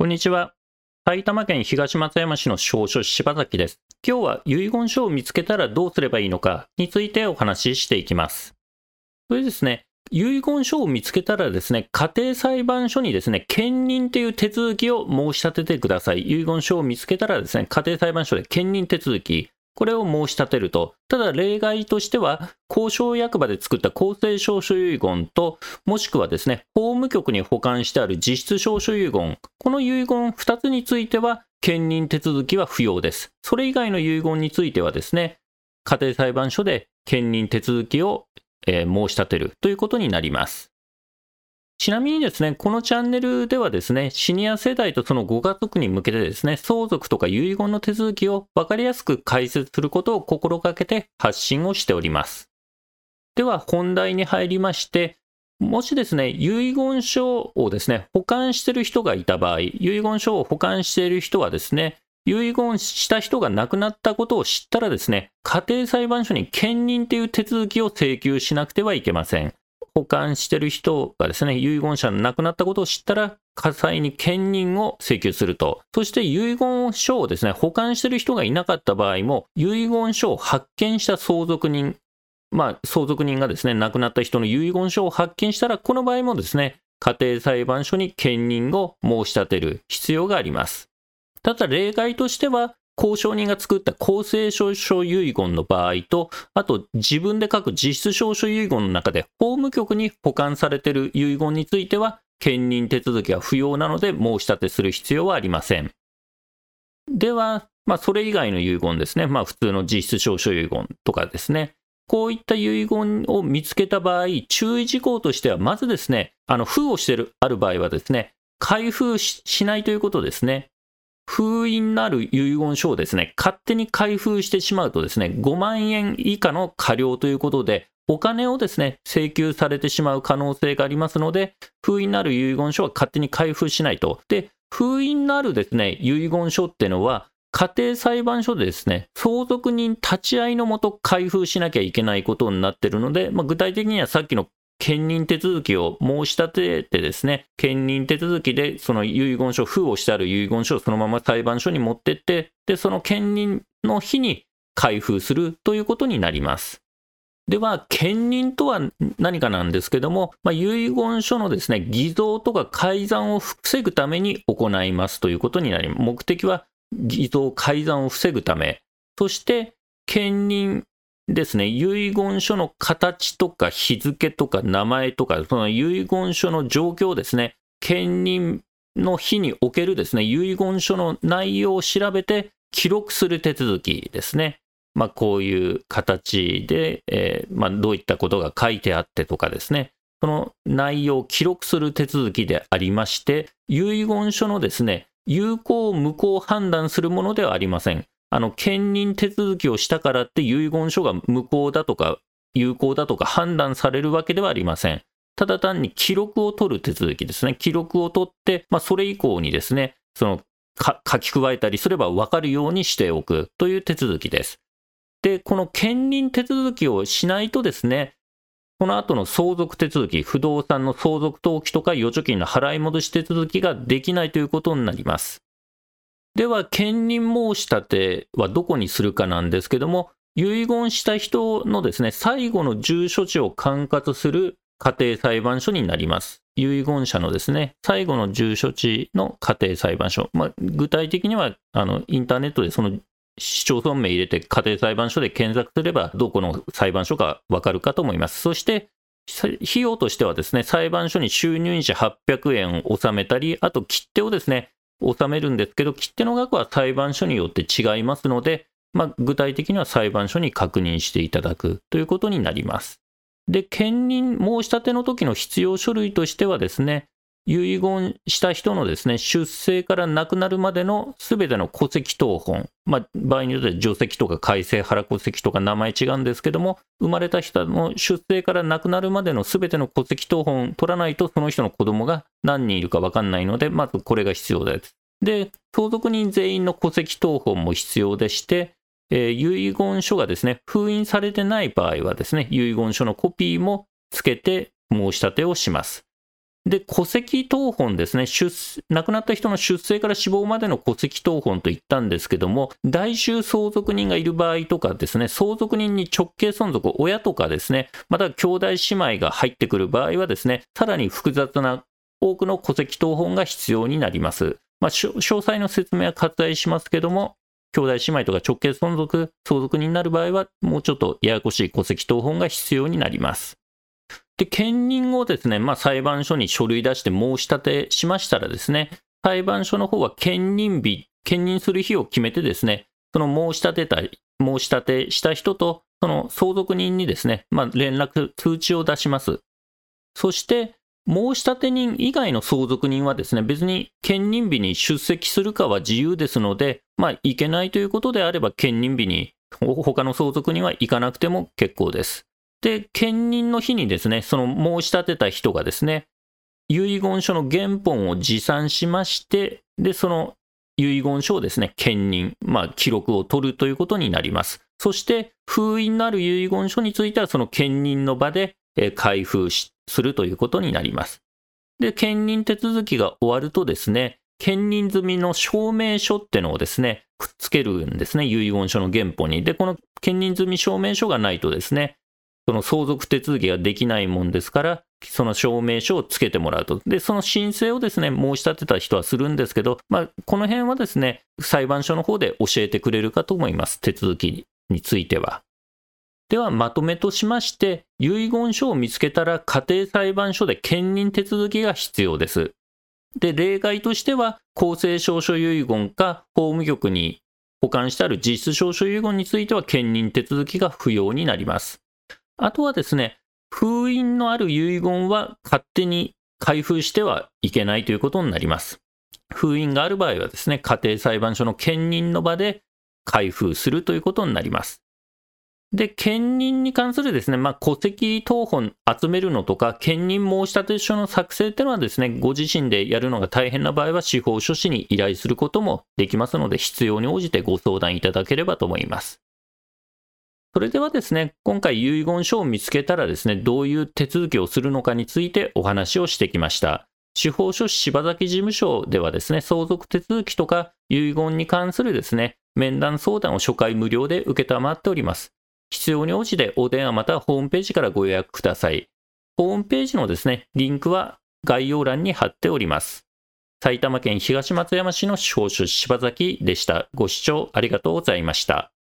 こんにちは。埼玉県東松山市の少書柴崎です。今日は遺言書を見つけたらどうすればいいのかについてお話ししていきます。それですね、遺言書を見つけたらですね、家庭裁判所にですね、兼任という手続きを申し立ててください。遺言書を見つけたらですね、家庭裁判所で兼任手続き、これを申し立てると。ただ例外としては、交渉役場で作った公正証書遺言と、もしくはですね、法務局に保管してある実質証書遺言、この遺言2つについては、兼任手続きは不要です。それ以外の遺言についてはですね、家庭裁判所で兼任手続きを、申し立てるということになります。ちなみにですね、このチャンネルではですね、シニア世代とそのご家族に向けてですね、相続とか遺言の手続きを分かりやすく解説することを心がけて発信をしております。では本題に入りまして、もしですね、遺言書をですね、保管している人がいた場合、遺言書を保管している人はですね、遺言した人が亡くなったことを知ったらですね、家庭裁判所に兼任という手続きを請求しなくてはいけません。保管してる人がですね、遺言者の亡くなったことを知ったら、火災に兼任を請求すると。そして遺言書をですね、保管してる人がいなかった場合も、遺言書を発見した相続人、まあ、相続人がですね、亡くなった人の遺言書を発見したら、この場合もですね、家庭裁判所に兼任を申し立てる必要があります。ただ例外としては、交渉人が作った公正証書遺言の場合と、あと自分で書く実質証書遺言の中で法務局に保管されている遺言については、兼任手続きは不要なので申し立てする必要はありません。では、まあ、それ以外の遺言ですね。まあ、普通の実質証書遺言とかですね。こういった遺言を見つけた場合、注意事項としては、まずですね、あの封をしてるある場合はですね、開封しないということですね。封印のある遺言書をですね、勝手に開封してしまうとですね、5万円以下の過料ということで、お金をですね、請求されてしまう可能性がありますので、封印のある遺言書は勝手に開封しないと。で、封印のあるですね、遺言書っていうのは、家庭裁判所でですね、相続人立ち会いのもと開封しなきゃいけないことになってるので、まあ、具体的にはさっきの兼任手続きを申し立ててですね、兼任手続きでその遺言書、封をしてある遺言書をそのまま裁判所に持ってって、で、その兼任の日に開封するということになります。では、兼任とは何かなんですけども、まあ、遺言書のですね、偽造とか改ざんを防ぐために行いますということになります。目的は偽造、改ざんを防ぐため。そして、兼任ですね、遺言書の形とか日付とか名前とか、その遺言書の状況ですね、兼任の日におけるですね、遺言書の内容を調べて記録する手続きですね。まあ、こういう形で、えー、まあ、どういったことが書いてあってとかですね、その内容を記録する手続きでありまして、遺言書のですね、有効無効判断するものではありません。あの、兼任手続きをしたからって遺言書が無効だとか有効だとか判断されるわけではありません。ただ単に記録を取る手続きですね。記録を取って、まあ、それ以降にですね、その書き加えたりすれば分かるようにしておくという手続きです。で、この兼任手続きをしないとですね、この後の相続手続き、不動産の相続登記とか預貯金の払い戻し手続きができないということになります。では、兼任申し立てはどこにするかなんですけども、遺言した人のですね、最後の住所地を管轄する家庭裁判所になります。遺言者のですね、最後の住所地の家庭裁判所。まあ、具体的には、あの、インターネットでその市町村名入れて家庭裁判所で検索すれば、どこの裁判所かわかるかと思います。そして、費用としてはですね、裁判所に収入印800円を納めたり、あと切手をですね、納めるんですけど、切手の額は裁判所によって違いますので、まあ、具体的には裁判所に確認していただくということになります。で、兼任申し立ての時の必要書類としてはですね、遺言した人のですね、出生から亡くなるまでのすべての戸籍謄本、まあ、場合によっては除籍とか改正腹戸籍とか名前違うんですけども、生まれた人の出生から亡くなるまでのすべての戸籍謄本取らないと、その人の子供が何人いるか分かんないので、まずこれが必要です。で、相続人全員の戸籍謄本も必要でして、えー、遺言書がですね、封印されてない場合はですね、遺言書のコピーもつけて申し立てをします。で、戸籍謄本ですね出、亡くなった人の出生から死亡までの戸籍謄本と言ったんですけども、代収相続人がいる場合とかですね、相続人に直系存続、親とかですね、また兄弟姉妹が入ってくる場合はですね、さらに複雑な多くの戸籍謄本が必要になります。まあ、詳細の説明は割愛しますけども、兄弟姉妹とか直系存続、相続人になる場合は、もうちょっとややこしい戸籍謄本が必要になります。で、兼任をですね、まあ、裁判所に書類出して申し立てしましたらですね、裁判所の方は兼任日、兼任する日を決めてですね、その申し立てた、申し立てした人と、その相続人にですね、まあ、連絡、通知を出します。そして、申し立て人以外の相続人はですね、別に兼任日に出席するかは自由ですので、まあ、行けないということであれば、兼任日に他の相続人は行かなくても結構です。で、兼任の日にですね、その申し立てた人がですね、遺言書の原本を持参しまして、で、その遺言書をですね、兼任、まあ、記録を取るということになります。そして、封印のある遺言書については、その兼任の場で、開封するということになります。で、兼任手続きが終わるとですね、兼任済みの証明書ってのをですね、くっつけるんですね、遺言書の原本に。で、この兼任済み証明書がないとですね、その相続手続きができないもんですから、その証明書をつけてもらうと。で、その申請をですね、申し立てた人はするんですけど、まあ、この辺はですね、裁判所の方で教えてくれるかと思います。手続きについては。では、まとめとしまして、遺言書を見つけたら家庭裁判所で兼任手続きが必要です。で、例外としては、公正証書遺言か法務局に保管してある実質証書遺言については兼任手続きが不要になります。あとはですね、封印のある遺言は勝手に開封してはいけないということになります。封印がある場合はですね、家庭裁判所の兼任の場で開封するということになります。で、兼任に関するですね、まあ、戸籍謄本集めるのとか、兼任申立書の作成っていうのはですね、ご自身でやるのが大変な場合は、司法書士に依頼することもできますので、必要に応じてご相談いただければと思います。それではですね、今回遺言書を見つけたらですね、どういう手続きをするのかについてお話をしてきました。司法書士柴崎事務所ではですね、相続手続きとか遺言に関するですね、面談相談を初回無料で受けたまっております。必要に応じてお電話またはホームページからご予約ください。ホームページのですね、リンクは概要欄に貼っております。埼玉県東松山市の司法書士柴崎でした。ご視聴ありがとうございました。